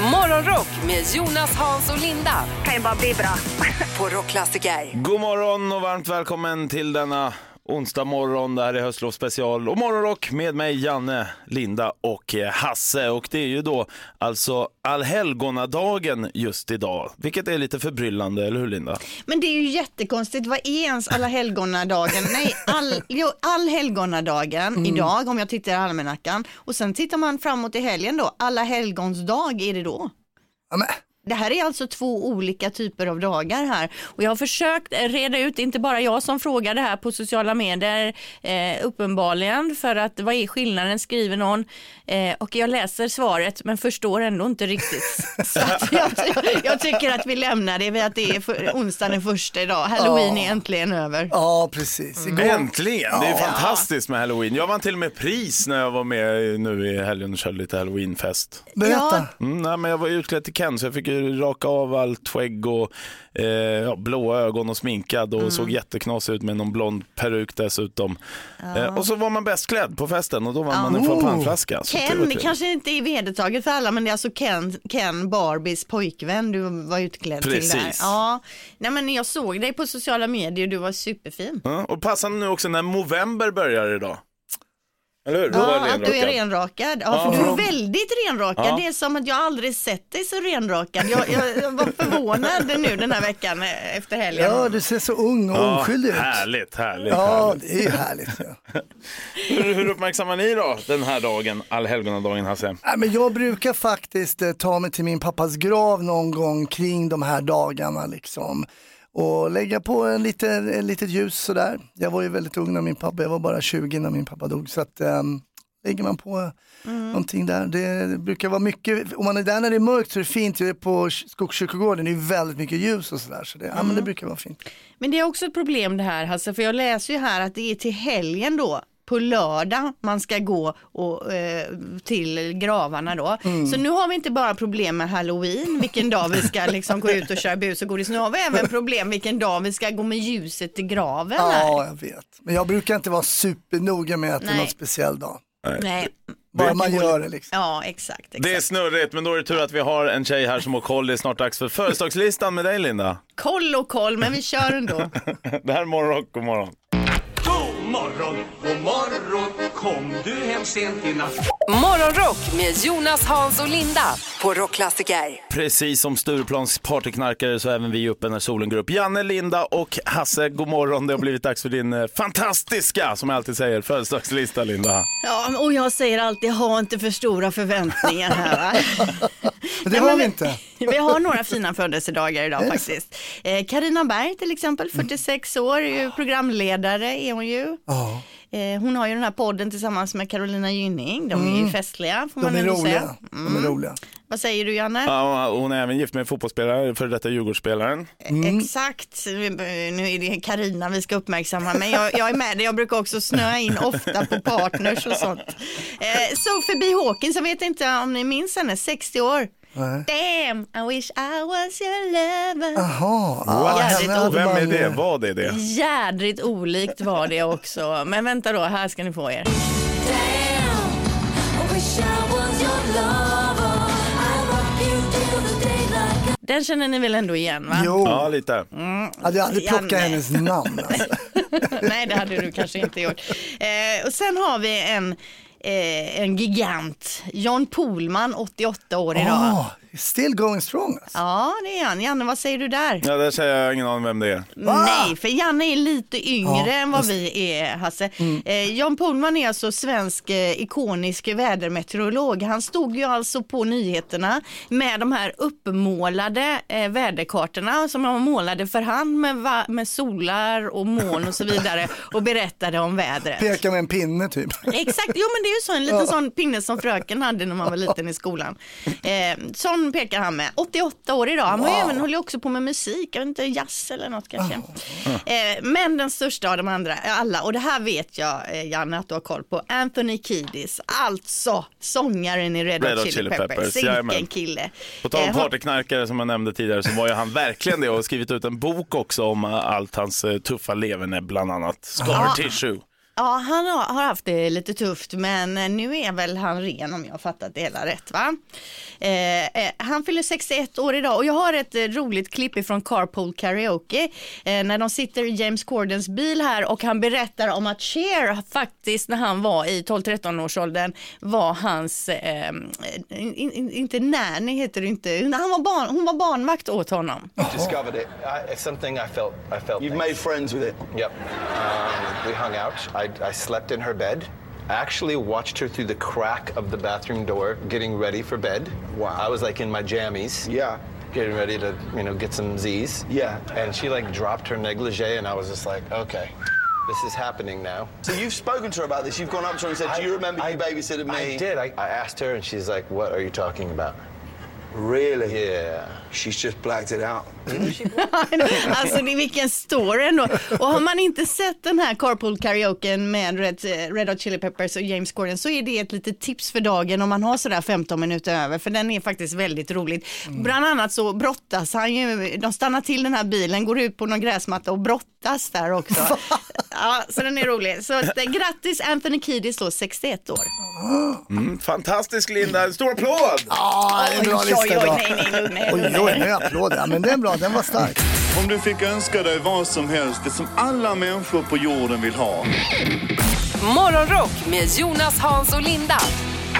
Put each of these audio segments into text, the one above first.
Morgonrock med Jonas, Hans och Linda kan ju bara bli bra. på Rockklassiker. God morgon och varmt välkommen till denna onsdag morgon. Det här är höstlovsspecial och morgonrock med mig Janne, Linda och eh, Hasse. Och det är ju då alltså allhelgonadagen just idag, vilket är lite förbryllande, eller hur Linda? Men det är ju jättekonstigt, vad är ens alla helgonadagen? Nej, all, jo, allhelgonadagen idag om jag tittar i almanackan och sen tittar man framåt i helgen då, alla helgons dag är det då? Ja, men, Det här är alltså två olika typer av dagar här och jag har försökt eh, reda ut, inte bara jag som frågar det här på sociala medier eh, uppenbarligen för att vad är skillnaden skriver någon eh, och jag läser svaret men förstår ändå inte riktigt. Så att jag, jag, jag tycker att vi lämnar det vid att det är för, onsdagen den första idag, halloween är äntligen över. ja, precis. Igår, Äntligen! Det är fantastiskt med halloween. Jag vann till och med pris när jag var med nu i helgen och körde lite halloweenfest. berätta. Mm, nej, men jag var utklädd till Ken så jag fick ju raka av allt skägg och eh, ja, blåa ögon och sminkad och såg jätteknasig ut med någon blond peruk dessutom. Eh, och så var man bäst klädd på festen och då vann man en champagneflaska. Var Ken, det kanske inte är vedertaget för alla men det är alltså Ken, Ken Barbies pojkvän du var utklädd till där. Precis. Ja, nej men jag såg dig på sociala medier, du var superfin. Ja, och passande nu också när November börjar idag. Eller hur? Då var Ja, jag att du är renrakad. renrakad. Ja, för du är väldigt renrakad. Ja. Det är som att jag aldrig sett dig så renrakad. Jag, jag, jag var förvånad nu den här veckan eh, efter helgen. Ja, du ser så ung och Ja, oskyldig ut. Härligt, härligt. Ja, härligt. det är ju härligt. Ja. Hur, hur uppmärksammar ni då den här dagen, allhelgonadagen Hasse? Nej, men jag brukar faktiskt eh, ta mig till min pappas grav någon gång kring de här dagarna liksom. Och lägga på en lite, en litet ljus sådär. Jag var ju väldigt ung när min pappa, jag var bara 20 när min pappa dog. Så att um, lägger man på någonting där. Det brukar vara mycket, om man är där när det är mörkt så är det fint. Jag är på Skogskyrkogården, det är väldigt mycket ljus och sådär. Så det, ja, men det brukar vara fint. Men det är också ett problem det här, Hasse, för jag läser ju här att det är till helgen då på lördag man ska gå och, eh, till gravarna då. Så nu har vi inte bara problem med halloween, vilken dag vi ska liksom gå ut och köra bus och godis. Nu har vi även problem vilken dag vi ska gå med ljuset till graven här. Ja, jag vet. Men jag brukar inte vara supernoga med att det är någon speciell dag. Nej. Bara man gör det liksom. Ja, exakt. exakt. Det är snurrigt, men då är det tur att vi har en tjej här som har koll. Det är snart dags för födelsedagslistan med dig Linda. Koll och koll, men vi kör ändå. Det här är morgonrock, god morgon. Morgon, god morgon, kom du hem sent i natt? Morgonrock med Jonas, Hans och Linda på Rockklassiker. Precis som Stureplans partyknarkare så är även vi uppe när solen går upp. Janne, Linda och Hasse, god morgon. Det har blivit dags för din eh, fantastiska, som jag alltid säger, födelsedagslista Linda. Ja, och jag säger alltid, ha inte för stora förväntningar här va? Det Nej, har men vi inte. Vi har några fina födelsedagar idag faktiskt. Eh, Carina Berg till exempel, 46 år, är ju programledare är hon ju. Ja, Eh, hon har ju den här podden tillsammans med Carolina Gynning, de är ju festliga får man de är ändå roliga. säga. De är roliga. Vad säger du Janne? Ja, hon är även gift med fotbollsspelare, för detta Djurgårdsspelaren. Exakt, nu är det Karina vi ska uppmärksamma men jag, jag är med dig, jag brukar också snöa in ofta på partners och sånt. Eh, Sophie B Hawkins, jag vet inte om ni minns henne, 60 år. Nej. Damn, I wish I was your lover. Jaha, hade Vem är det? Vad är det? Jädrigt olikt var det också. Men vänta då, här ska ni få er. Den känner ni väl ändå igen va? Jo, Ja, lite. hade jag aldrig plockat Janne. hennes namn. Alltså. Nej, det hade du kanske inte gjort. Eh, och sen har vi en, eh, en gigant, John Pohlman, 88 år idag. Oh, still going strong. Alltså. Ja, det är han. Janne, vad säger du där? Ja, där säger jag ingen aning vem det är. Nej, för Janne är lite yngre Ja, än vad vi är, Hasse. Mm. Eh, John Pohlman är alltså svensk eh, ikonisk vädermeteorolog. Han stod ju alltså på nyheterna med de här uppmålade eh, väderkartorna som han målade för hand med, va- med solar och moln och så vidare och berättade om vädret. Peka med en pinne typ. Exakt, jo men det är ju så en liten sån pinne som fröken hade när man var liten i skolan. Eh, sån John pekar han med, 88 år idag. Han ju även, håller ju också på med musik, jag vet inte, jazz eller något kanske. Eh, men den största av de andra, eh, alla, och det här vet jag eh, Janne att du har koll på, Anthony Kiedis, alltså sångaren i Red, Hot Chili Peppers, jajamän. vilken kille. På tal om Eh, partyknarkare som jag nämnde tidigare så var ju han verkligen det och har skrivit ut en bok också om allt hans tuffa leverne, bland annat Scar Tissue. Ja, han har, haft det lite tufft, men nu är väl han ren om jag har fattat det hela rätt. Va? Eh, eh, han fyller 61 år idag och jag har ett roligt klipp ifrån Carpool Karaoke eh, när de sitter i James Cordens bil här och han berättar om att Cher faktiskt när han var i 12-13 års åldern var hans, eh, in, in, inte nanny heter det inte, han var barn, hon var barnvakt åt honom. discovered it. I, it's something I felt. I felt. You've made friends with it. Yep. Um, we hung out. I, I slept in her bed. I actually watched her through the crack of the bathroom door, getting ready for bed. Wow. I was like in my jammies. Yeah. Getting ready to, you know, get some Z's. Yeah. And she like dropped her negligee, and I was just like, okay, this is happening now. So you've spoken to her about this. You've gone up to her and said, "Do you remember you babysitted me?" I did. I, I asked her, and she's like, "What are you talking about?" Really? Yeah. She's just blacked it out. alltså det är vilken story ändå. Och har man inte sett den här Carpool Karaoke med Red, Red Hot Chili Peppers och James Corden så är det ett litet tips för dagen om man har sådär 15 minuter över för den är faktiskt väldigt roligt. Bland annat så brottas han ju, de stannar till den här bilen, går ut på någon gräsmatta och brottas där också. ja, så den är rolig. Så eh, grattis Anthony Kiedis då, 61 år. Mm, fantastisk Linda, en stor applåd! Ja, det är en bra lista oj, oj, idag. nej, nej, lugna er. nu applåder jag. Men det är bra, den var stark. Om du fick önska dig vad som helst, det som alla människor på jorden vill ha. Morgonrock med Jonas, Hans och Linda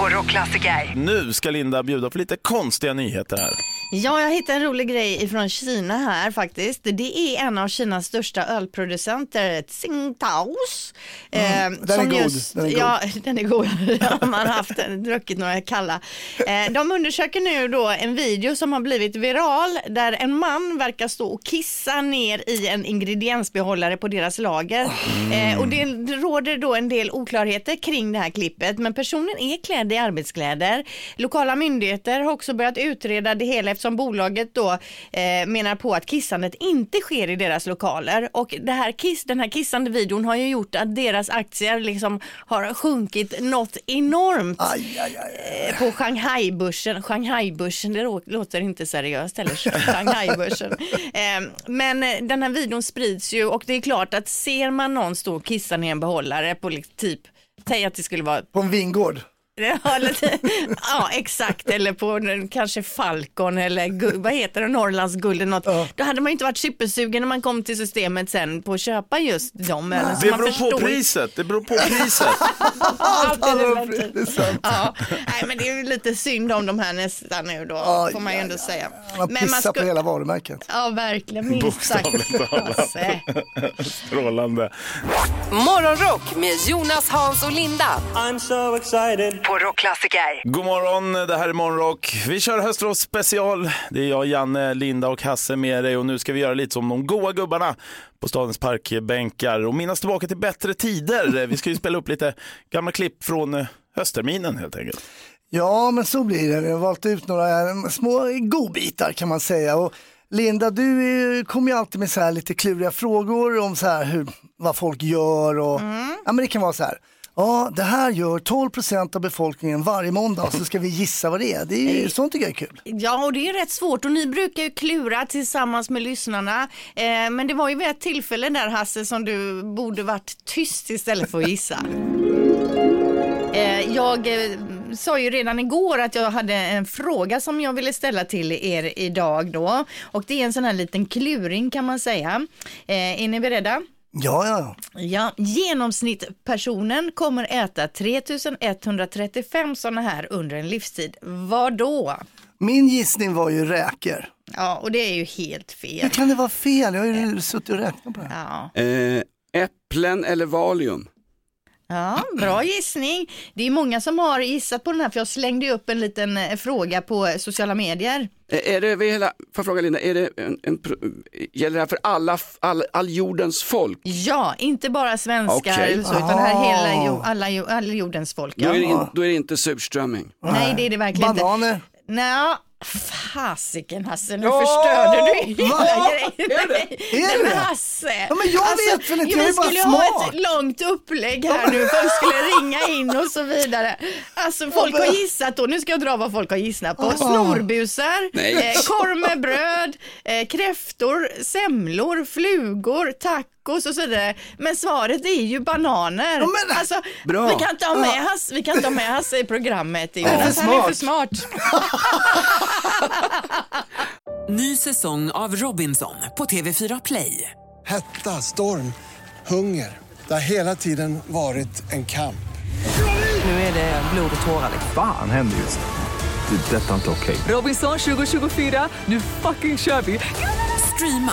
på Rockklassiker. Nu ska Linda bjuda på lite konstiga nyheter här. Ja, jag hittade en rolig grej ifrån Kina här faktiskt. Det är en av Kinas största ölproducenter, Tsingtaos. Mm, eh, den är god, Just, den är god. Ja, den är god. Ja, man har haft den, druckit några kalla. Eh, de undersöker nu då en video som har blivit viral där en man verkar stå och kissa ner i en ingrediensbehållare på deras lager. Mm. Eh, och det, det råder då en del oklarheter kring det här klippet, men personen är klädd i arbetskläder. Lokala myndigheter har också börjat utreda det hela eftersom bolaget då eh, menar på att kissandet inte sker i deras lokaler och det här kiss, den här kissande videon har ju gjort att deras aktier liksom har sjunkit något enormt Aj, aj, aj. eh, på Shanghai-börsen. Shanghai-börsen, det lå- låter inte seriöst heller, Shanghai-börsen. Eh, men eh, den här videon sprids ju och det är klart att ser man någon stå och kissa ner en behållare på typ Säg att det skulle vara På en vingård. Ja, lite, ja exakt, eller på kanske Falcon eller vad heter det, Norrlands guld eller något. Då hade man inte varit supersugen när man kom till systemet sen på att köpa just de ölen. Så Det man beror på priset, det beror på priset. Allt är Det. Ja, nej men det är ju lite synd om de här nästa nu då, Aj, får man ju ändå säga. Man Men pissar på sku- hela varumärket. Ja, verkligen, minst sagt. Strålande. Morgonrock med Jonas, Hans och Linda I'm so excited. På Rockklassiker. God morgon, det här är Morgonrock. Vi kör höstros special. Det är jag, Janne, Linda och Hasse med dig och nu ska vi göra lite som de goa gubbarna på stadens parkbänkar och minnas tillbaka till bättre tider. Vi ska ju spela upp lite gamla klipp från eh, höstterminen helt enkelt. Ja, men så blir det. Vi har valt ut några eh, små godbitar kan man säga. Och Linda, du kommer ju alltid med så här lite kluriga frågor om så här hur, vad folk gör och ja, men det kan vara så här. Ja, det här gör 12% av befolkningen varje måndag så ska vi gissa vad det är. Det är ju, sånt tycker jag är kul. Ja, och det är rätt svårt och ni brukar ju klura tillsammans med lyssnarna. Eh, men det var ju vid ett tillfälle där Hasse som du borde varit tyst istället för att gissa. Eh, jag eh, sa ju redan igår att jag hade en fråga som jag ville ställa till er idag då. Och det är en sån här liten kluring kan man säga. Eh, är ni beredda? Ja, ja. Ja, genomsnittpersonen kommer äta 3135 sådana här under en livstid. Vad då? Min gissning var ju räkor. Ja, och det är ju helt fel. Hur kan det vara fel? Jag har ju suttit och räknat på det. Ja. Eh, äpplen eller Valium? Ja, bra gissning. Det är många som har gissat på den här för jag slängde upp en liten eh, fråga på sociala medier. Eh, Är det, hela, får jag fråga Linda, är det en, en, gäller det här för alla, all, all jordens folk? Ja, inte bara svenskar eller så, utan det här Ah. hela, alla, alla jordens folk. Då, är det Ja. in, då är det inte surströmming. Nej, det är det verkligen Bananer. inte. Nej, Fasiken Hasse, nu Ja! förstörde du hela Va? grejen. Är det? Är nej, men det? Hasse. Ja, men jag vet väl inte, jag är vi bara skulle ha smart. ett långt upplägg här nu, folk skulle ringa in och så vidare. Alltså folk har gissat då, nu ska jag dra vad folk har gissat på. Ah. Snorbusar, eh, korv med bröd, eh, kräftor, semlor, flugor, tacos och så vidare. Men svaret är ju bananer. men- alltså, Bra. Vi kan inte ha med Hasse, vi kan inte ha med Hasse i programmet. är för Jonas, han är för smart. Ny säsong av Robinson på TV4 Play. Hetta, storm, hunger. Det har hela tiden varit en kamp. Nu är det blod och tårar. liksom. Fan händer just nu. Det. är Detta är inte okej. Robinson 2024, nu fucking kör vi! Streama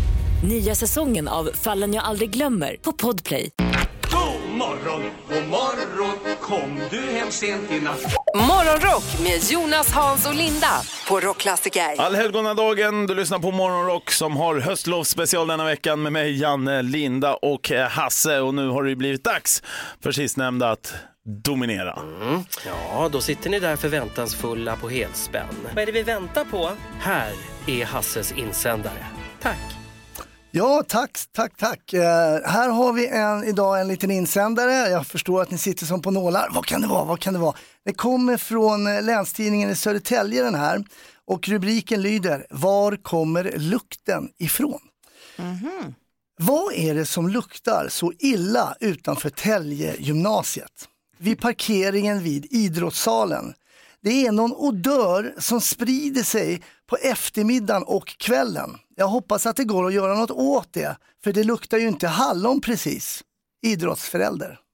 Nya säsongen av Fallen jag aldrig glömmer på Podplay. God morgon, god morgon Kom du hem sent i natt Morgonrock med Jonas, Hans och Linda på Rockklassiker. Allhelgonadagen, du lyssnar på Morgonrock som har höstlovsspecial denna veckan med mig, Janne, Linda och eh, Hasse. Och nu har det blivit dags för sistnämnda att dominera. Mm. Ja, då sitter ni där förväntansfulla på helspänn. Vad är det vi väntar på? Här är Hasses insändare. Tack! Ja, tack, tack, tack. Eh, här har vi en, idag en liten insändare. Jag förstår att ni sitter som på nålar. Vad kan det vara? Vad kan det vara? Det kommer från eh, Länstidningen i Södertälje den här och rubriken lyder Var kommer lukten ifrån? Vad är det som luktar så illa utanför Tälje gymnasiet? Vid parkeringen vid idrottssalen. Det är någon odör som sprider sig på eftermiddagen och kvällen. Jag hoppas att det går att göra något åt det, för det luktar ju inte hallon precis. Idrottsförälder.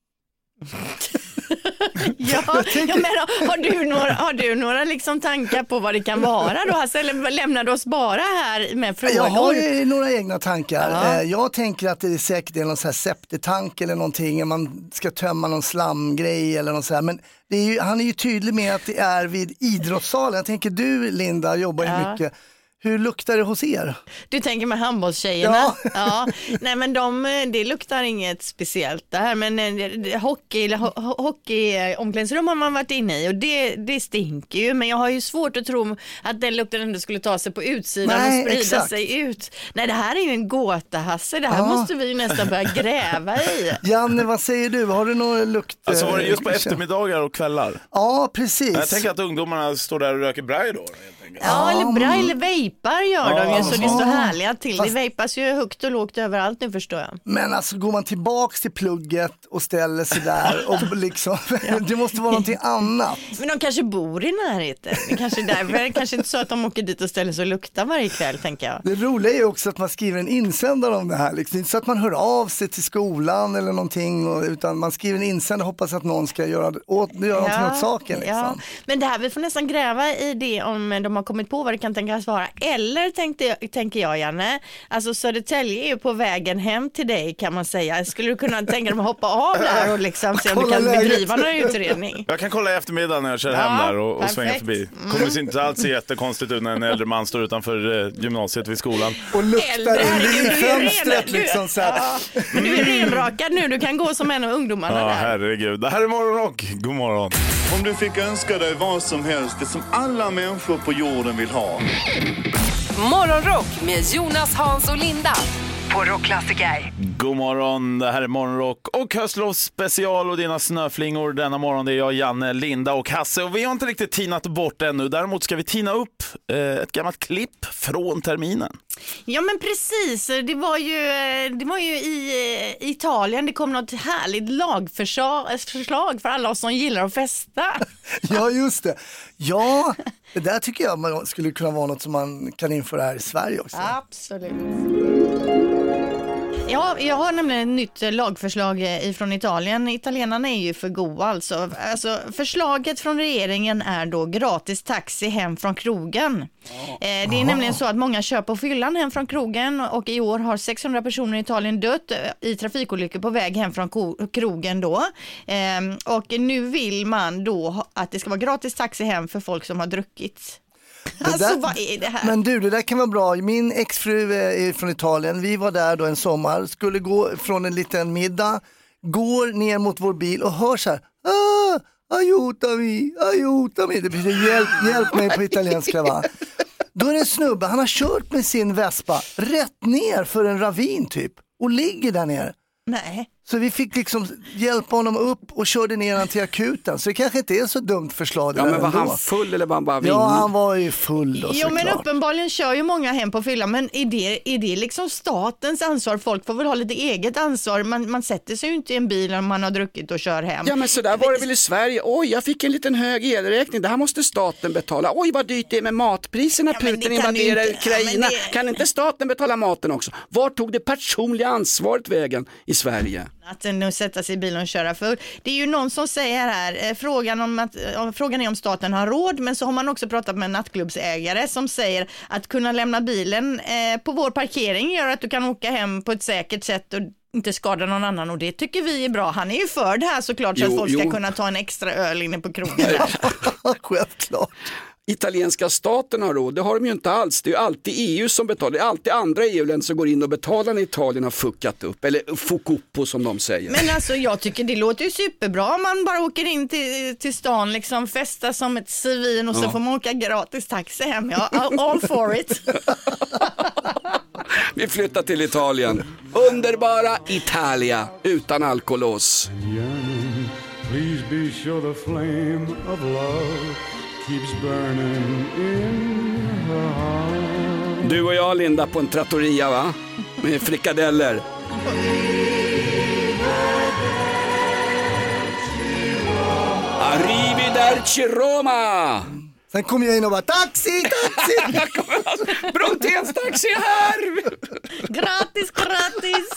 Ja, ja, men har- du några, har du några liksom tankar på vad det kan vara då? Hasse? Eller lämnar du oss bara här med frågor? Jag har ju några egna tankar. Ja. Eh, Jag tänker att det är säkert är någon så här septetank eller någonting, man ska tömma någon slamgrej eller något så här. Men är ju, han är ju tydlig med att det är vid idrottssalen. Jag tänker du Linda jobbar ju Ja. mycket. Hur luktar det hos er? Du tänker med handbollstjejerna? Ja. Nej men de, det luktar inget speciellt det här men eh, hockey, eller ho- hockey omklädningsrum har man varit inne i och det, det stinker ju men jag har ju svårt att tro att den lukten ändå skulle ta sig på utsidan Nej, och sprida exakt. sig ut. Nej det här är ju en gåta Hasse, det här Ja. måste vi ju nästan börja gräva i. Janne, vad säger du? Har du någon lukt? Alltså var det just på eh, eftermiddagar och kvällar? Ja, precis. Jag tänker att ungdomarna står där och röker braj då. Ja, eller bra, eller vejpar gör de ju så det står härliga till. Fast- Det vejpas ju högt och lågt överallt nu förstår jag. Men alltså går man tillbaks till plugget och ställer sig där och liksom, det måste vara någonting annat. Men de kanske bor i närheten. Det kanske är därför. Det kanske inte så att de åker dit och ställer sig och luktar varje kväll tänker jag. Det roliga är ju också att man skriver en insändare om det här. Liksom. Det är inte så att man hör av sig till skolan eller någonting, och, utan man skriver en insändare och hoppas att någon ska göra, åt, göra någonting åt saken. Liksom. ja. Men det här, vi får nästan gräva i det om de har kommit på vad det kan tänkas vara. Eller tänkte jag, tänker jag Janne, alltså Södertälje är ju på vägen hem till dig kan man säga. Skulle du kunna tänka dig att hoppa av där och liksom se om du kan bedriva någon utredning? Jag kan kolla i eftermiddag när jag kör Ja, hem där och, och svänga förbi. Mm. kommer se inte alls se jättekonstigt ut när en äldre man står utanför eh, gymnasiet vid skolan. Och du är ren- fönstret liksom så. Ja, men du är renrakad nu, du kan gå som en av ungdomarna Ja, där. herregud. Det här är Morgonrock. God morgon. Om du fick önska dig vad som helst, det som alla människor på jorden vill ha. Morgonrock med Jonas, Hans och Linda på Rockklassiker. God morgon, det här är Morgonrock och höstlovsspecial och dina snöflingor denna morgon. Det är jag, Janne, Linda och Hasse och vi har inte riktigt tinat bort ännu. Däremot ska vi tina upp eh, ett gammalt klipp från terminen. Ja men precis, det var ju, det var ju i eh, Italien det kom något härligt lagförslag förslag för alla oss som gillar att festa. Ja, just det. Ja, det där tycker jag man skulle kunna vara något som man kan införa här i Sverige också. Absolut. Ja, jag har nämligen ett nytt eh, lagförslag eh, ifrån Italien. Italienarna är ju för goa alltså. alltså. Förslaget från regeringen är då gratis taxi hem från krogen. Eh, det är Aha. nämligen så att många kör på fyllan hem från krogen och i år har 600 personer i Italien dött eh, i trafikolyckor på väg hem från krogen då. Ehm, och nu vill man då att det ska vara gratis taxi hem för folk som har druckit. Alltså där- vad är det här? Men du, det där kan vara bra. Min exfru är från Italien. Vi var där då en sommar, skulle gå från en liten middag, går ner mot vår bil och hör så här. Ah, aiutami, aiutami. Det betyder hjälp, hjälp mig på italienska va. Då är det en snubbe, han har kört med sin Vespa rätt ner för en ravin typ och ligger där nere. Nej. Så vi fick liksom hjälpa honom upp och körde ner honom till akuten. Så det kanske inte är så dumt förslag. Ja, men var ändå. han full eller var han bara vinglig? Ja, han var ju full då Jo men uppenbarligen kör ju många hem på fylla men är det, är det liksom statens ansvar? Folk får väl ha lite eget ansvar. Man, man sätter sig ju inte i en bil om man har druckit och kör hem. Ja men så där var det väl i Sverige. Oj, jag fick en liten hög elräkning. Det här måste staten betala. Oj, vad dyrt det är med matpriserna. men Putin invaderar inte- ja, Ukraina. det- Kan inte staten betala maten också? Var tog det personliga ansvaret vägen i Sverige? Att nu sätta sig i bilen och köra full. Det är ju någon som säger här, eh, frågan, om att, eh, frågan är om staten har råd, men så har man också pratat med en nattklubbsägare som säger att kunna lämna bilen eh, på vår parkering gör att du kan åka hem på ett säkert sätt och inte skada någon annan och det tycker vi är bra. Han är ju för det här såklart så Jo, att folk ska jo. kunna ta en extra öl inne på krogen. Självklart. Italienska staten har råd, det har de ju inte alls. Det är ju alltid EU som betalar. Det är alltid andra EU-länder som går in och betalar när Italien har fuckat upp. Eller fucuppo som de säger. Men alltså jag tycker det låter ju superbra om man bara åker in till, till stan, liksom festar som ett svin och så Ja. får man åka gratis taxi hem. Ja, all- all for it. Vi flyttar till Italien. Underbara Italia utan alkolås. Please be sure the flame of love keeps burning in her heart. Du och jag Linda på en trattoria va? Med frikadeller. Arrivederci Roma! Sen kom jag in och bara taxi, taxi! Bronténs taxi är här! gratis, gratis!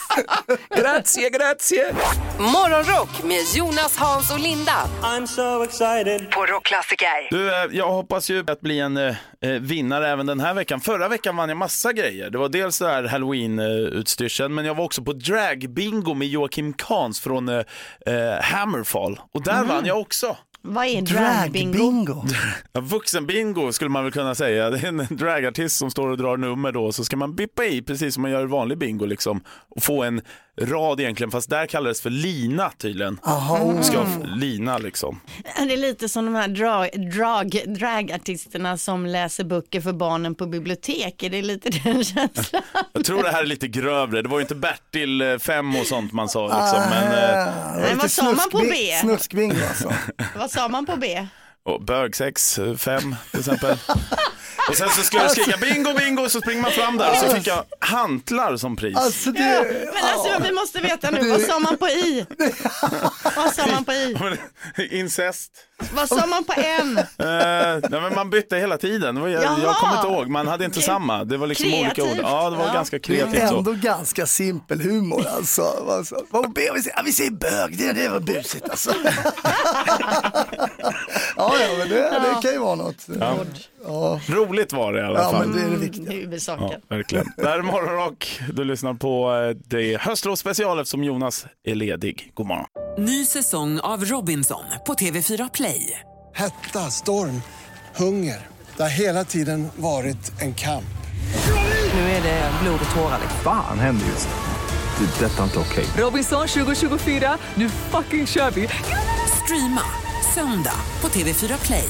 Grazie, grazie! Morgonrock med Jonas, Hans och Linda. I'm so excited. På Rockklassiker. Du, eh, jag hoppas ju att bli en eh, eh, vinnare även den här veckan. Förra veckan vann jag massa grejer. Det var dels det här halloween-utstyrseln, men jag var också på drag-bingo med Joakim Kans från eh, eh, Hammerfall. Och där Mhm. vann jag också. Vad är dragbingo? Ja, Vuxenbingo skulle man väl kunna säga. Det är en dragartist som står och drar nummer då, så ska man bippa i precis som man gör i vanlig bingo liksom. Och få en rad egentligen, fast där kallades för lina tydligen. Aha. Ska f- lina liksom. Det är lite som de här drag, drag, dragartisterna som läser böcker för barnen på bibliotek. Är det lite den känslan? Jag tror det här är lite grövre. Det var ju inte Bertil eh, fem och sånt man sa liksom. Men, eh, Men vad sa man på B? Snuskbingo alltså. Vad sa man på B? och bögsex eh, fem till exempel. Och sen så skulle jag skrika bingo bingo så springer man fram där och så fick jag hantlar som pris. Alltså det, Ja, men alltså vi måste veta nu, vad sa man på I? Vad sa man på I? Incest. Vad sa man på N? Eh, nej, men man bytte hela tiden. Det var, jag, jag kommer inte ihåg, man hade inte samma. Det var liksom olika Kreativt. ord. Ja, det var Ja. ganska det är kreativt så. ändå ganska simpel humor alltså. alltså vad ber vi? säger? Ja, vi säger bög, det, det var busigt alltså. ja, ja, men det, det kan ju vara något. Ja. Ja. Roligt var det i alla Ja, fall. men det är det viktiga. Huvudsaken. Ja, verkligen. Det här är Morgonrock. Du lyssnar på eh, det höstlovsspecial eftersom Jonas är ledig. God morgon. Ny säsong av Robinson på TV4 Play. Hetta, storm, hunger. Det har hela tiden varit en kamp. Nu är det blod och tårar. liksom. Fan händer just nu. Det. är Detta är inte okej. Robinson 2024, nu fucking kör vi! Streama söndag på TV4 Play.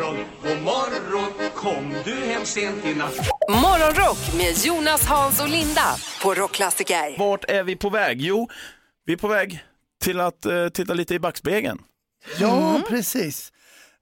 Morgon, god morgon, kom du hem sent i natt? Morgonrock med Jonas, Hans och Linda på Rockklassiker. Vart är vi på väg? Jo, vi är på väg till att eh, titta lite i backspegeln. Ja, precis.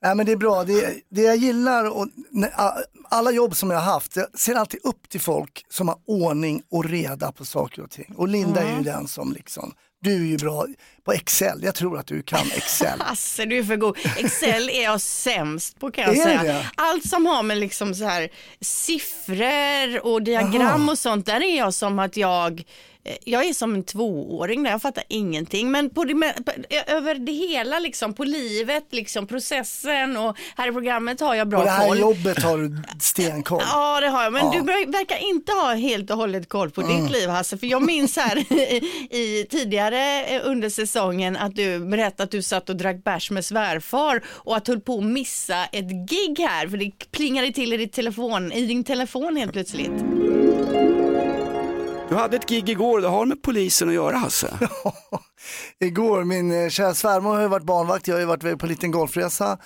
Nej, men det är bra. Det, det jag gillar och när- a- alla jobb som jag har haft, jag ser alltid upp till folk som har ordning och reda på saker och ting. Och Linda är ju den som liksom, du är ju bra på Excel. Jag tror att du kan Excel. Hasse, du är för god. Excel är jag sämst på kan jag Är säga. det? Allt som har med liksom så här siffror och diagram Jaha. och sånt, där är jag som att jag jag är som en tvååring där, jag fattar ingenting. Men på på, över det hela, liksom, på livet, liksom, processen och här i programmet har jag bra Och det här koll. jobbet har du stenkoll. Ja det har jag, men Ja. du ver- verkar inte ha helt och hållet koll på Mm. ditt liv Hasse. För jag minns här i tidigare eh, under säsongen att du berättade att du satt och drack bärs med svärfar och att du höll på att missa ett gig här för det plingade till i, ditt telefon, i din telefon helt plötsligt. Du hade ett gig igår, det har med polisen att göra Hasse. Igår, min eh, kära svärmor har ju varit barnvakt, jag har ju varit på en liten golfresa.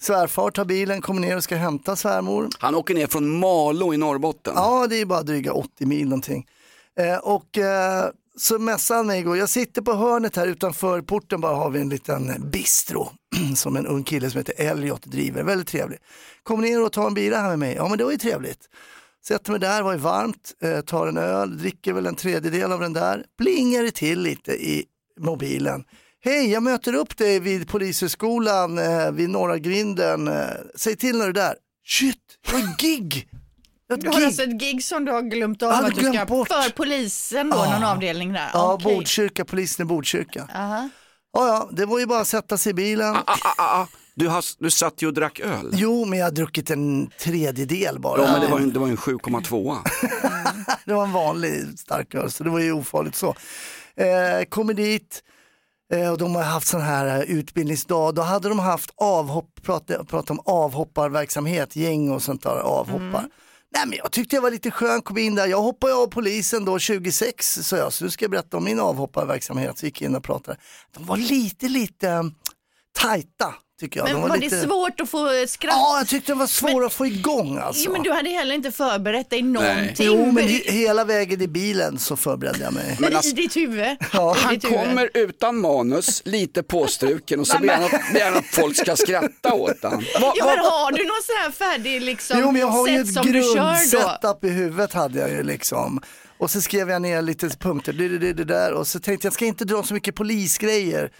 Svärfar tar bilen, kommer ner och ska hämta svärmor. Han åker ner från Malå i Norrbotten. Ja, det är bara dryga 80 mil någonting. Eh, och eh, så mässade han mig igår, jag sitter på hörnet här utanför porten bara har vi en liten bistro som en ung kille som heter Elliot driver, väldigt trevlig. Kom ner och ta en bira här med mig, ja men det var ju trevligt. Sätter mig där, var ju varmt, eh, tar en öl, dricker väl en tredjedel av den där, plingar det till lite i mobilen. Hej, jag möter upp dig vid polishögskolan eh, vid Norra grinden. Eh, säg till när du är där. Shit, jag har gig! Jag har Du ett har gig. alltså ett gig som du har glömt av att du ska bort. för polisen då, Ja. någon avdelning där. Ja, Okej. Botkyrka, polisen i Botkyrka. Aha. Ja, ja, det var ju bara att sätta sig i bilen. Ah, ah, ah, ah. Du, har, du satt ju och drack öl. Jo, men jag har druckit en tredjedel bara. Ja, men det var det var ju en 7,2. det var en vanlig starköl, så det var ju ofarligt så. Eh, kommer dit eh, och de har haft sån här eh, utbildningsdag. Då hade de haft avhopp, prata, prata om avhopparverksamhet, gäng och sånt där avhoppar. Nej men jag tyckte jag var lite skön, kom in där, jag hoppade av polisen då 26 så jag, så nu ska jag berätta om min avhopparverksamhet. Så gick jag in och pratade. De var lite, lite eh, tajta tycker jag. Men de var, lite... det svårt att få skratt? Ja, jag tyckte det var svårt att få igång alltså. Jo, men du hade heller inte förberett dig någonting. Jo, men he- hela vägen i bilen så förberedde jag mig. Men alltså- I ditt huvud. Ja. Han ditt huvud. kommer utan manus, lite påstruken och så Nej, begär men- han att, att folk ska skratta åt honom. Va, Jo, va, men har du någon sån här färdig liksom, Jo men jag har ju sätt ett som du kör då? i huvudet hade jag ju liksom. Och så skrev jag ner lite punkter, det, det, det, det där och så tänkte jag, jag ska inte dra så mycket polisgrejer.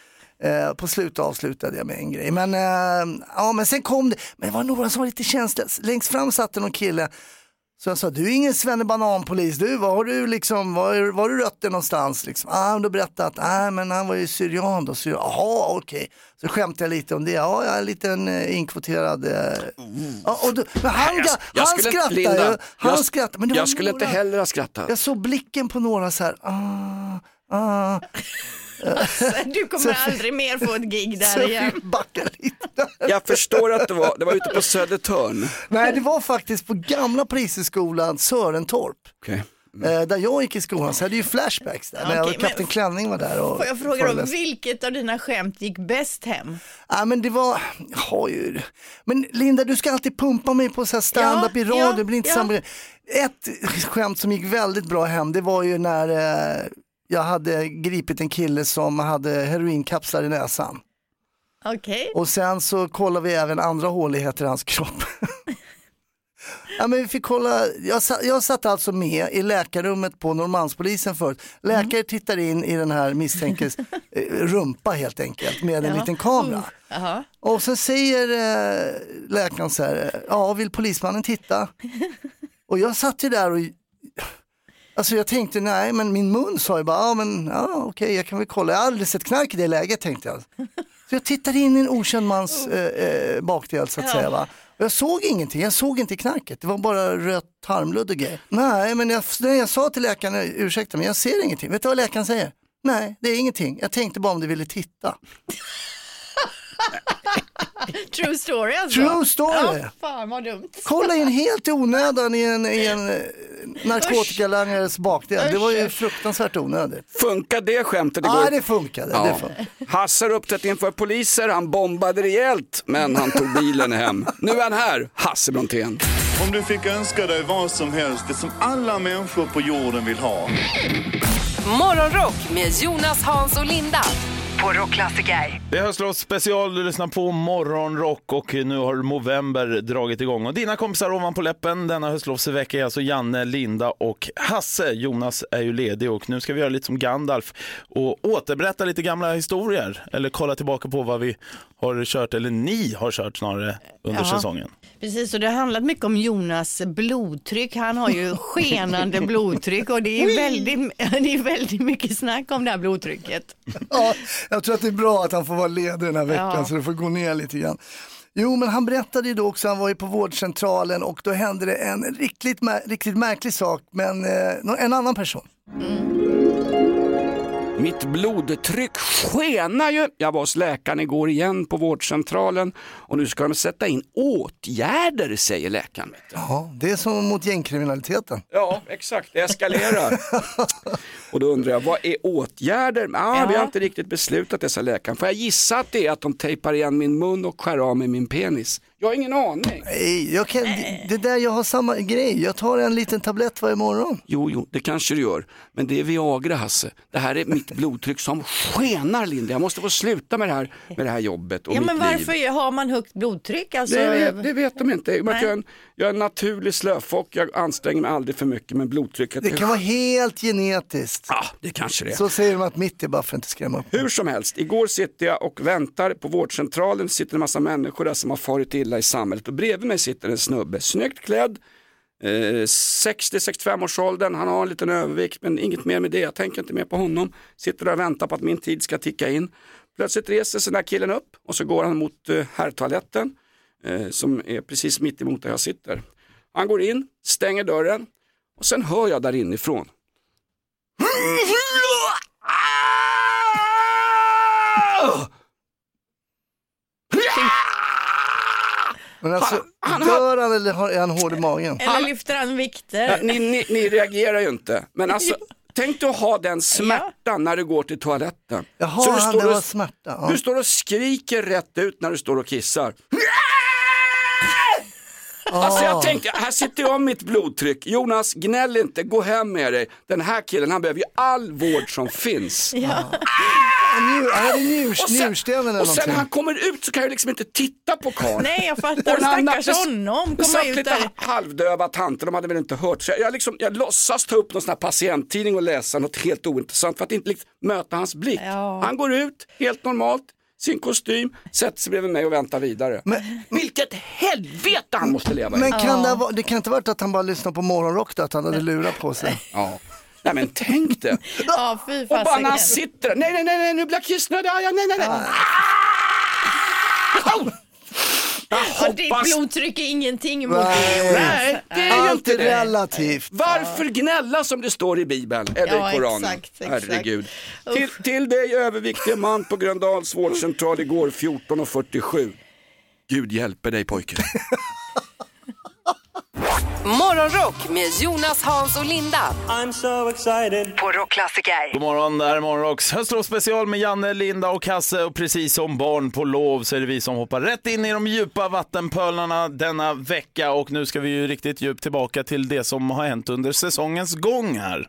Eh, på slutet avslutade jag med en grej. Men, eh, ja, men sen kom det, men det var några som var lite känsliga. Längst fram satt någon kille så jag sa, du är ingen svennebananpolis, du, var har du liksom, var, var du rötter någonstans? Liksom? Ah, då berättade att, nej men han var ju syrian då, syrian. jaha okej. Så skämtade jag lite om det, ja jag är en liten eh, inkvoterad. Eh, ja, och då, men han, jag, jag han skulle, skrattade Linda, ju, han jag, skrattade. Men jag skulle inte några- heller ha skrattat. Jag såg blicken på några så här, ah, ah. Du kommer Så- aldrig mer få ett gig där igen. backa lite. Jag förstår att det var, det var ute på Södertörn. Nej, det var faktiskt på gamla polishögskolan Sörentorp. Okej. Eh, där jag gick i skolan så hade jag ju flashbacks där. när jag, Okej, men- Kapten Klänning var där och Får jag fråga då, vilket av dina skämt gick bäst hem? Ja, men det var, har ju, men Linda du ska alltid pumpa mig på så här stand-up Ja, i radio, ja, det blir inte ja. samma. Ett skämt som gick väldigt bra hem, det var ju när eh, jag hade gripit en kille som hade heroinkapslar i näsan. Okej. Och sen så kollade vi även andra håligheter i hans kropp. Ja, men vi fick kolla, jag, satt, jag satt alltså med i läkarrummet på Norrmalmspolisen förut. Läkare tittar in i den här misstänkes eh, rumpa helt enkelt med en Ja. liten kamera. Jaha. Och så säger eh, läkaren så här, ja vill polismannen titta? Och jag satt ju där och Alltså jag tänkte nej men min mun sa ju bara, ja men ja, okej jag kan väl kolla, jag har aldrig sett knark i det läget tänkte jag. Så jag tittade in i en okänd mans eh, eh, bakdel så att Ja. säga va. Och jag såg ingenting, jag såg inte knarket, det var bara rött tarmludd och grejer. Nej men jag, när jag sa till läkaren, ursäkta men jag ser ingenting, vet du vad läkaren säger? Nej det är ingenting, jag tänkte bara om du ville titta. True story alltså? True story. Ja, fan vad dumt. Kolla in helt i onödan i en, i en eh, narkotikalangares bakdel. Det var ju fruktansvärt onödigt. Funkar det skämtet igår? Ja, det funkade. Det funkade. Hasse har uppträtt inför poliser, han bombade rejält, men han tog bilen hem. Nu är han här, Hasse Brontén. Om du fick önska dig vad som helst, det som alla människor på jorden vill ha. Morgonrock med Jonas, Hans och Linda på Rockklassiker. Det är höstlås special, du lyssnar på morgonrock och nu har november dragit igång. Och dina kompisar ovanpå läppen denna höstlovsvecka är alltså Janne, Linda och Hasse. Jonas är ju ledig och nu ska vi göra lite som Gandalf och återberätta lite gamla historier. Eller kolla tillbaka på vad vi har kört, eller ni har kört snarare under Ja. säsongen. Precis, och det har handlat mycket om Jonas blodtryck. Han har ju skenande blodtryck och det är, väldigt, det är väldigt mycket snack om det här blodtrycket. Ja, jag tror att det är bra att han får vara ledig den här veckan Ja. så det får gå ner lite grann. Jo, men han berättade ju då också, han var ju på vårdcentralen och då hände det en riktigt, riktigt märklig sak med en, eh, en annan person. Mitt blodtryck skenar ju. Jag var hos läkaren igår igen på vårdcentralen och nu ska de sätta in åtgärder säger läkaren. Ja, det är som mot gängkriminaliteten. Ja, exakt, det eskalerar. och då undrar jag, vad är åtgärder? Ah, Vi har inte riktigt beslutat dessa läkaren. Får jag gissa att det är att de tejpar igen min mun och skär av med min penis? Jag har ingen aning. Nej, jag kan, det, det där, jag har samma grej. Jag tar en liten tablett varje morgon. Jo, jo, det kanske du gör. Men det är Viagra, Hasse. Det här är mitt blodtryck som skenar, Linda. Jag måste få sluta med det här, med det här jobbet och Ja, mitt men liv. varför har man högt blodtryck? Alltså, Det vet, det vet de inte. Jag är, en, jag är en naturlig slöfock, jag anstränger mig aldrig för mycket men blodtrycket Det kan vara helt genetiskt. Ja, det kanske det är. Så säger de att mitt är bara för att inte skrämma upp. Hur som helst, igår sitter jag och väntar på vårdcentralen, sitter en massa människor där som har farit illa i samhället och bredvid mig sitter en snubbe, snyggt klädd, 60-65 års åldern, han har en liten övervikt men inget mer med det, jag tänker inte mer på honom. Sitter där och väntar på att min tid ska ticka in. Plötsligt reser sig den här killen upp och så går han mot eh, herrtoaletten eh, som är precis mitt emot där jag sitter. Han går in, stänger dörren och sen hör jag där inifrån. Men alltså, dör han eller har- är han hård i magen? Eller lyfter han vikter? Ni, ni, ni reagerar ju inte, men alltså tänk dig att ha den smärtan när du går till toaletten. Jaha, du, han, står det och, var smärta. Ja. du står och skriker rätt ut när du står och kissar. Alltså jag tänkte, här sitter jag med mitt blodtryck. Jonas, gnäll inte, gå hem med dig. Den här killen, han behöver ju all vård som finns. Ja. Njur, han hade njurs, Och sen- njursten eller Och sen när han kommer ut så kan jag liksom inte titta på karln. Nej, jag fattar. Stackars honom. Det Komma satt ut lite där. halvdöva tanter, de hade väl inte hört. Så jag, jag, liksom, jag låtsas ta upp någon sån här patienttidning och läsa något helt ointressant för att inte liksom möta hans blick. Ja. Han går ut, helt normalt, sin kostym, sätter sig bredvid mig och väntar vidare. Vilket helvete han måste leva i. Men kan det, ha det kan inte varit att han bara lyssnade på morgonrock då, att han hade lurat på sig? Ja. Nej men tänk det. Ja, fy Och bara när han sitter nej nej nej, nej nu blir jag kissnödig, ja, nej nej nej. Jag Ja, ditt hoppas blodtryck är ingenting mot Nej. det. Nej, det är ju inte det. relativt. Varför gnälla som det står i Bibeln eller Ja, i Koranen? exakt, exakt. Herregud. Till, till dig överviktige man på Gröndals vårdcentral igår 14.47. Gud hjälper dig pojke. Morgonrock med Jonas, Hans och Linda I'm so excited. på Rockklassiker. God morgon, det här är Morgonrocks höstlovsspecial med Janne, Linda och Hasse och precis som barn på lov så är det vi som hoppar rätt in i de djupa vattenpölarna denna vecka och nu ska vi ju riktigt djupt tillbaka till det som har hänt under säsongens gång här.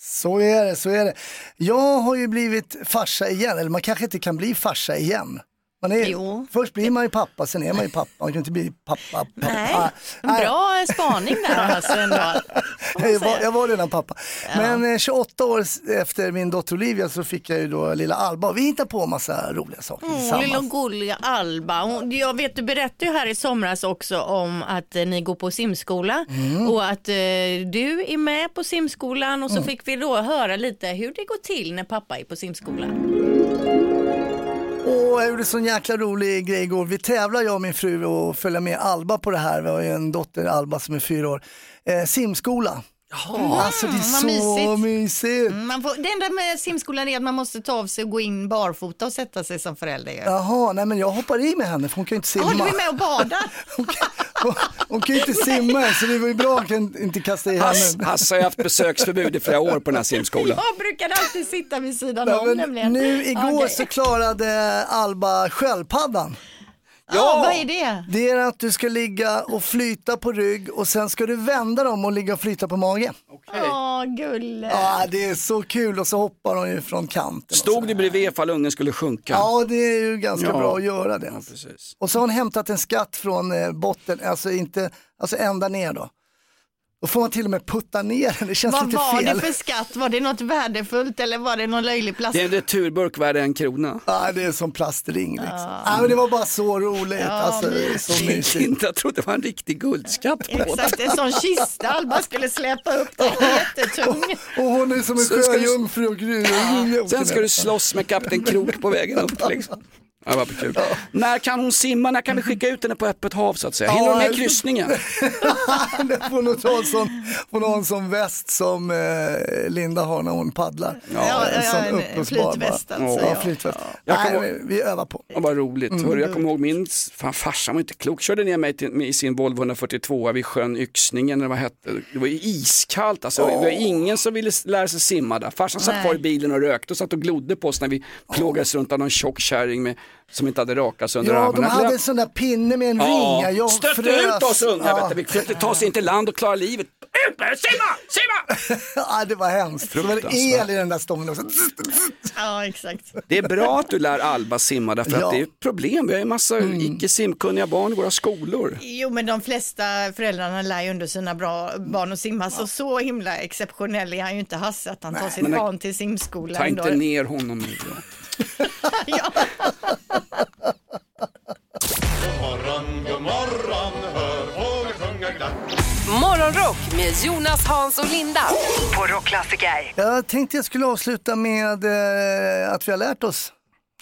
Så är det, så är det. Jag har ju blivit farsa igen, eller man kanske inte kan bli farsa igen. Man är, Jo. Först blir man ju pappa, sen är man ju pappa. Man kan inte bli pappa, pappa. Nej, en Nej. bra spaning där alltså ändå. Jag var, jag var redan pappa. Men eh, 28 år s- efter min dotter Olivia så fick jag ju då lilla Alba. Vi hittade på massa roliga saker Mm, tillsammans. lilla gulliga Alba. Hon- Jag vet, du berättade ju här i somras också om att eh, ni går på simskola Mm. och att eh, du är med på simskolan och så fick vi då höra lite hur det går till när pappa är på simskolan. Och jag gjorde sån jäkla rolig grej igår. Vi tävlar jag och min fru och följa med Alba på det här. Vi har ju en dotter Alba som är fyra år. Eh, simskola. alltså det är vad så mysigt. mysigt. Mm, Man får, det enda med simskolan är att man måste ta av sig och gå in barfota och sätta sig som förälder. Jaha, nej men jag hoppar i med henne för hon kan ju inte simma. Ja, du är med och badar. Hon, hon kan ju inte simma så det var ju bra att jag inte kasta i henne. Hasse har haft besöksförbud i flera år på den här simskolan. Jag brukar alltid sitta vid sidan om nämligen. nu igår Okej. så klarade Alba sköldpaddan. Ja, vad är det? Det är att du ska ligga och flyta på rygg och sen ska du vända dem och ligga och flyta på mage. Åh, gulle. Ja, det är så kul och så hoppar de ju från kanten. Stod du bredvid ifall ungen skulle sjunka? Ja, det är ju ganska Ja. bra att göra det. Och så har hon hämtat en skatt från eh, botten, alltså inte, alltså ända ner då. Då får man till och med putta ner den, det känns Vad lite var fel. det för skatt? Var det något värdefullt eller var det någon löjlig plast? Det är en returburk värd en krona. Ja, det är som plastring liksom. Ja. men det var bara så roligt. Ja, alltså, så mysigt. Inte, jag trodde det var en riktig guldskatt på Exakt, en sån kista Alba skulle släpa upp den jättetung. Och hon är som en sjöjungfru och gry. Sen ska du slåss med kapten Krok på vägen upp. Liksom. Ja, vad kul. När kan hon simma? När kan vi skicka ut henne på öppet hav så att säga? Hinner hon med kryssningen? Det får nog ta en sån, får en sån väst som eh, Linda har när hon paddlar. Ja, en ja, sån en uppblåsbar flytväst alltså, Ja, ja. flytväst. Nej, vi övar på. Ja, vad roligt. Mm. Hörru, jag kommer ihåg min fan, farsan var inte klok. Körde ner mig till, i sin Volvo 142 vid sjön Yxningen. Eller vad hette. Det var ju iskallt. Alltså. Det var ingen som ville lära sig simma där. Farsan satt Nej. kvar i bilen och rökte och satt och glodde på oss när vi plågades runt av någon tjock kärring med, som inte hade rakat sig under Ja, de armarna. hade en sån där pinne med en ring. Ja, Jag stötte frös. ut oss unga. Ja. Vi försökte ta oss in till land och klara livet. Ut med simma, simma! ja, det var hemskt. Det var el i den där stången också. Ja, exakt. Det är bra att du lär Alba simma därför Ja. att det är ett problem. Vi har ju massa icke simkunniga barn i våra skolor. Jo, men de flesta föräldrarna lär ju under sina bra barn att simma, så så himla exceptionell är han ju inte Hasse att han tar sitt barn till simskolan. Ta inte då. ner honom nu. Glatt. Morgonrock med Jonas, Hans och Linda på Rockklassiker. Jag tänkte jag skulle avsluta med eh, att vi har lärt oss.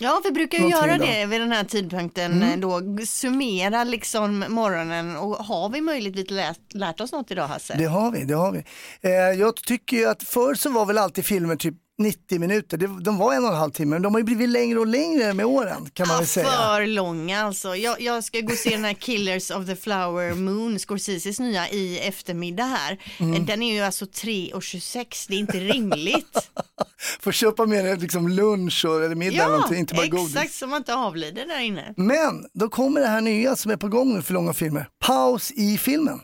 Ja, vi brukar ju göra idag. det vid den här tidpunkten, Mm. då summera liksom morgonen och har vi möjligtvis lärt, lärt oss något idag Hasse? Det har vi, det har vi. Eh, jag tycker ju att förr så var väl alltid filmer typ 90 minuter. De var en och en halv timme, men de har ju blivit längre och längre med åren kan man väl säga. För långa alltså. Jag, jag ska gå och se den här Killers of the Flower Moon, Scorseses nya i eftermiddag här. Mm. Den är ju alltså 3.26, det är inte rimligt. Får köpa med dig liksom lunch och, eller middag ja, någonting, inte bara exakt godis. så man inte avlider där inne. Men då kommer det här nya som är på gång nu för långa filmer. Paus i filmen.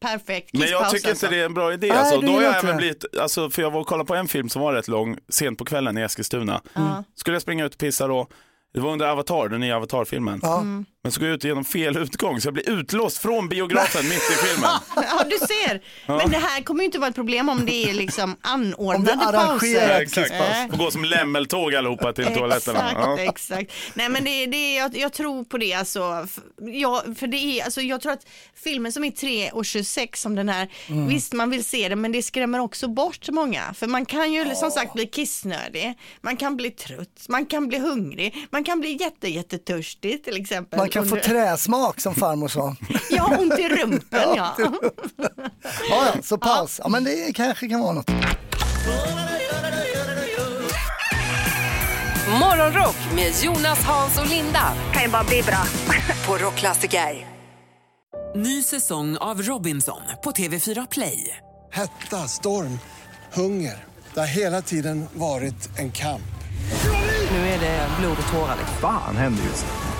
Perfekt. Men jag tycker alltså. inte det är en bra idé. Nej, Alltså, du då har jag även blivit, alltså, för jag var och kollade på en film som var rätt lång, sent på kvällen i Eskilstuna. Ja. Skulle jag springa ut och pissa då, det var under Avatar, den nya Avatar-filmen. Ja. Mm. Men så går jag ut genom fel utgång så jag blir utlåst från biografen mitt i filmen. Ja, du ser. Men det här kommer ju inte vara ett problem om det är liksom anordnade Om det är arrangerat pauser. Exakt, får gå som lämmeltåg allihopa till toaletterna. Exakt, Ja. exakt. Nej men det, det, jag, jag tror på det alltså. F- Ja, för det är, alltså jag tror att filmen som är 3 och 26 som den här, Mm. visst man vill se den men det skrämmer också bort många. För man kan ju som sagt bli kissnödig, man kan bli trött, man kan bli hungrig, man kan bli jätte, jättetörstig till exempel. Man kan få träsmak som farmor sa. Ja, ont i rumpen ja. Ja, ja, så paus. Ja, men det kanske kan vara något. Morgonrock med Jonas, Hans och Linda. Kan ju bara bli bra. på Rockklassiker. Ny säsong av Robinson på TV4 Play. Hetta, storm, hunger. Det har hela tiden varit en kamp. Nu är det blod och tårar. liksom. Fan händer just nu.